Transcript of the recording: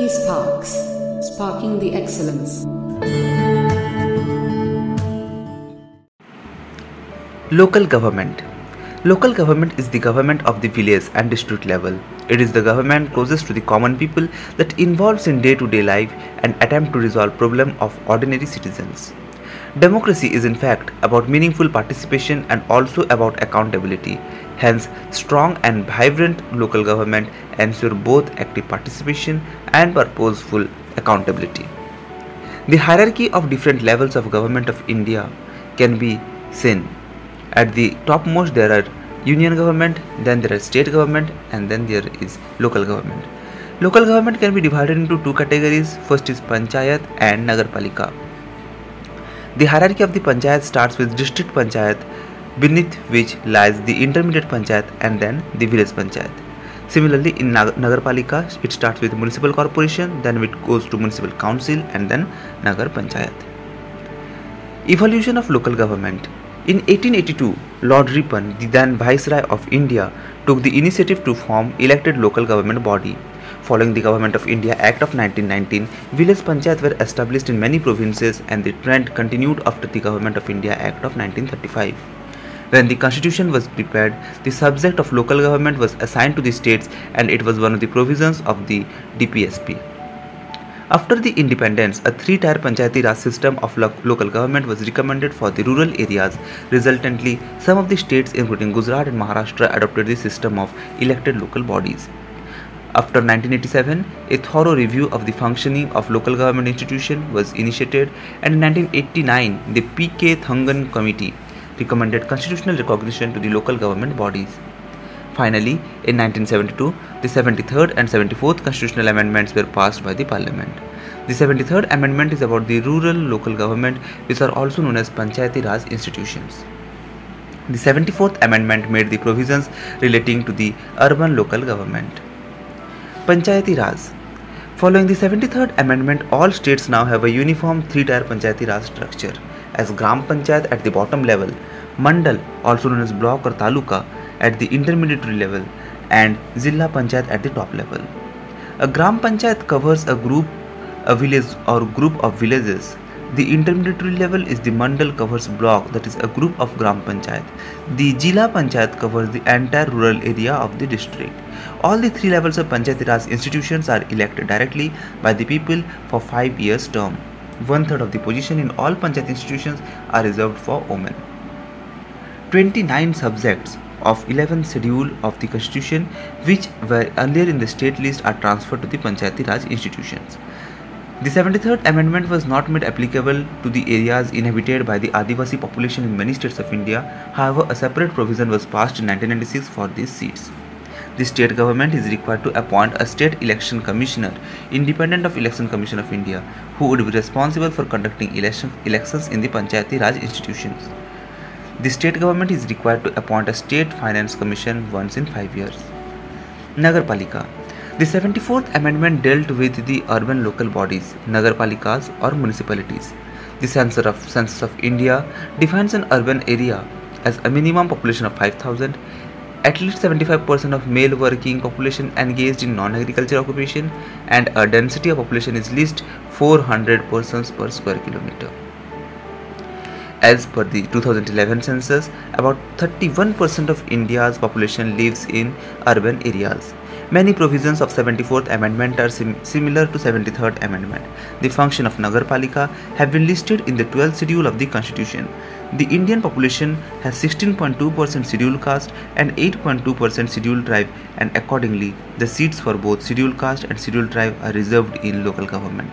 eSparks, sparking the excellence. Local government. Local government is the government of the village and district level. It is the government closest to the common people that involves in day-to-day life and attempt to resolve problem of ordinary citizens. Democracy is in fact about meaningful participation and also about accountability. Hence, strong and vibrant local government ensure both active participation and purposeful accountability. The hierarchy of different levels of government of India can be seen. At the topmost there are union government, then there are state government and then there is local government. Local government can be divided into two categories. First is Panchayat and Nagarpalika. The hierarchy of the panchayat starts with district panchayat, beneath which lies the intermediate panchayat and then the village panchayat. Similarly, in Nag- Nagarpalika, it starts with municipal corporation, then it goes to municipal council, and then Nagar Panchayat. Evolution of local government. In 1882, Lord Ripon, the then Viceroy of India, took the initiative to form elected local government body. Following the Government of India Act of 1919, village panchayat were established in many provinces and the trend continued after the Government of India Act of 1935. When the constitution was prepared, the subject of local government was assigned to the states and it was one of the provisions of the DPSP. After the independence, a three-tier Panchayati Raj system of lo- local government was recommended for the rural areas. Resultantly, some of the states including Gujarat and Maharashtra adopted the system of elected local bodies. After 1987, a thorough review of the functioning of local government institution was initiated and in 1989 the P.K. Thungon Committee recommended constitutional recognition to the local government bodies. Finally, in 1972, the 73rd and 74th constitutional amendments were passed by the parliament. The 73rd amendment is about the rural local government which are also known as Panchayati Raj institutions. The 74th amendment made the provisions relating to the urban local government. Panchayati Raj. Following the 73rd Amendment, all states now have a uniform three tier Panchayati Raj structure. As Gram Panchayat at the bottom level, Mandal, also known as Block or Taluka, at the intermediary level, and Zilla Panchayat at the top level. A Gram Panchayat covers a group, a village, or group of villages. The intermediary level is the Mandal covers block, that is a group of Gram Panchayat. The Jila Panchayat covers the entire rural area of the district. All the three levels of Panchayati Raj institutions are elected directly by the people for five years term. One third of the position in all Panchayat institutions are reserved for women. 29 subjects of 11th schedule of the constitution which were earlier in the state list are transferred to the Panchayati Raj institutions. The 73rd amendment was not made applicable to the areas inhabited by the Adivasi population in many states of India. However, a separate provision was passed in 1996 for these seats. The state government is required to appoint a state election commissioner independent of Election Commission of India who would be responsible for conducting election, elections in the Panchayati Raj institutions. The state government is required to appoint a state finance commission once in 5 years. Nagarpalika The 74th amendment dealt with the urban local bodies, Nagarpalikas or municipalities. The Census of, Census of India defines an urban area as a minimum population of 5000 at least 75% of male working population engaged in non-agriculture occupation and a density of population is least 400 persons per square kilometer. As per the 2011 census, about 31% of India's population lives in urban areas. Many provisions of 74th Amendment are sim- similar to 73rd Amendment. The function of Nagarpalika have been listed in the 12th schedule of the Constitution. The Indian population has 16.2% scheduled caste and 8.2% scheduled tribe and accordingly the seats for both scheduled caste and scheduled tribe are reserved in local government.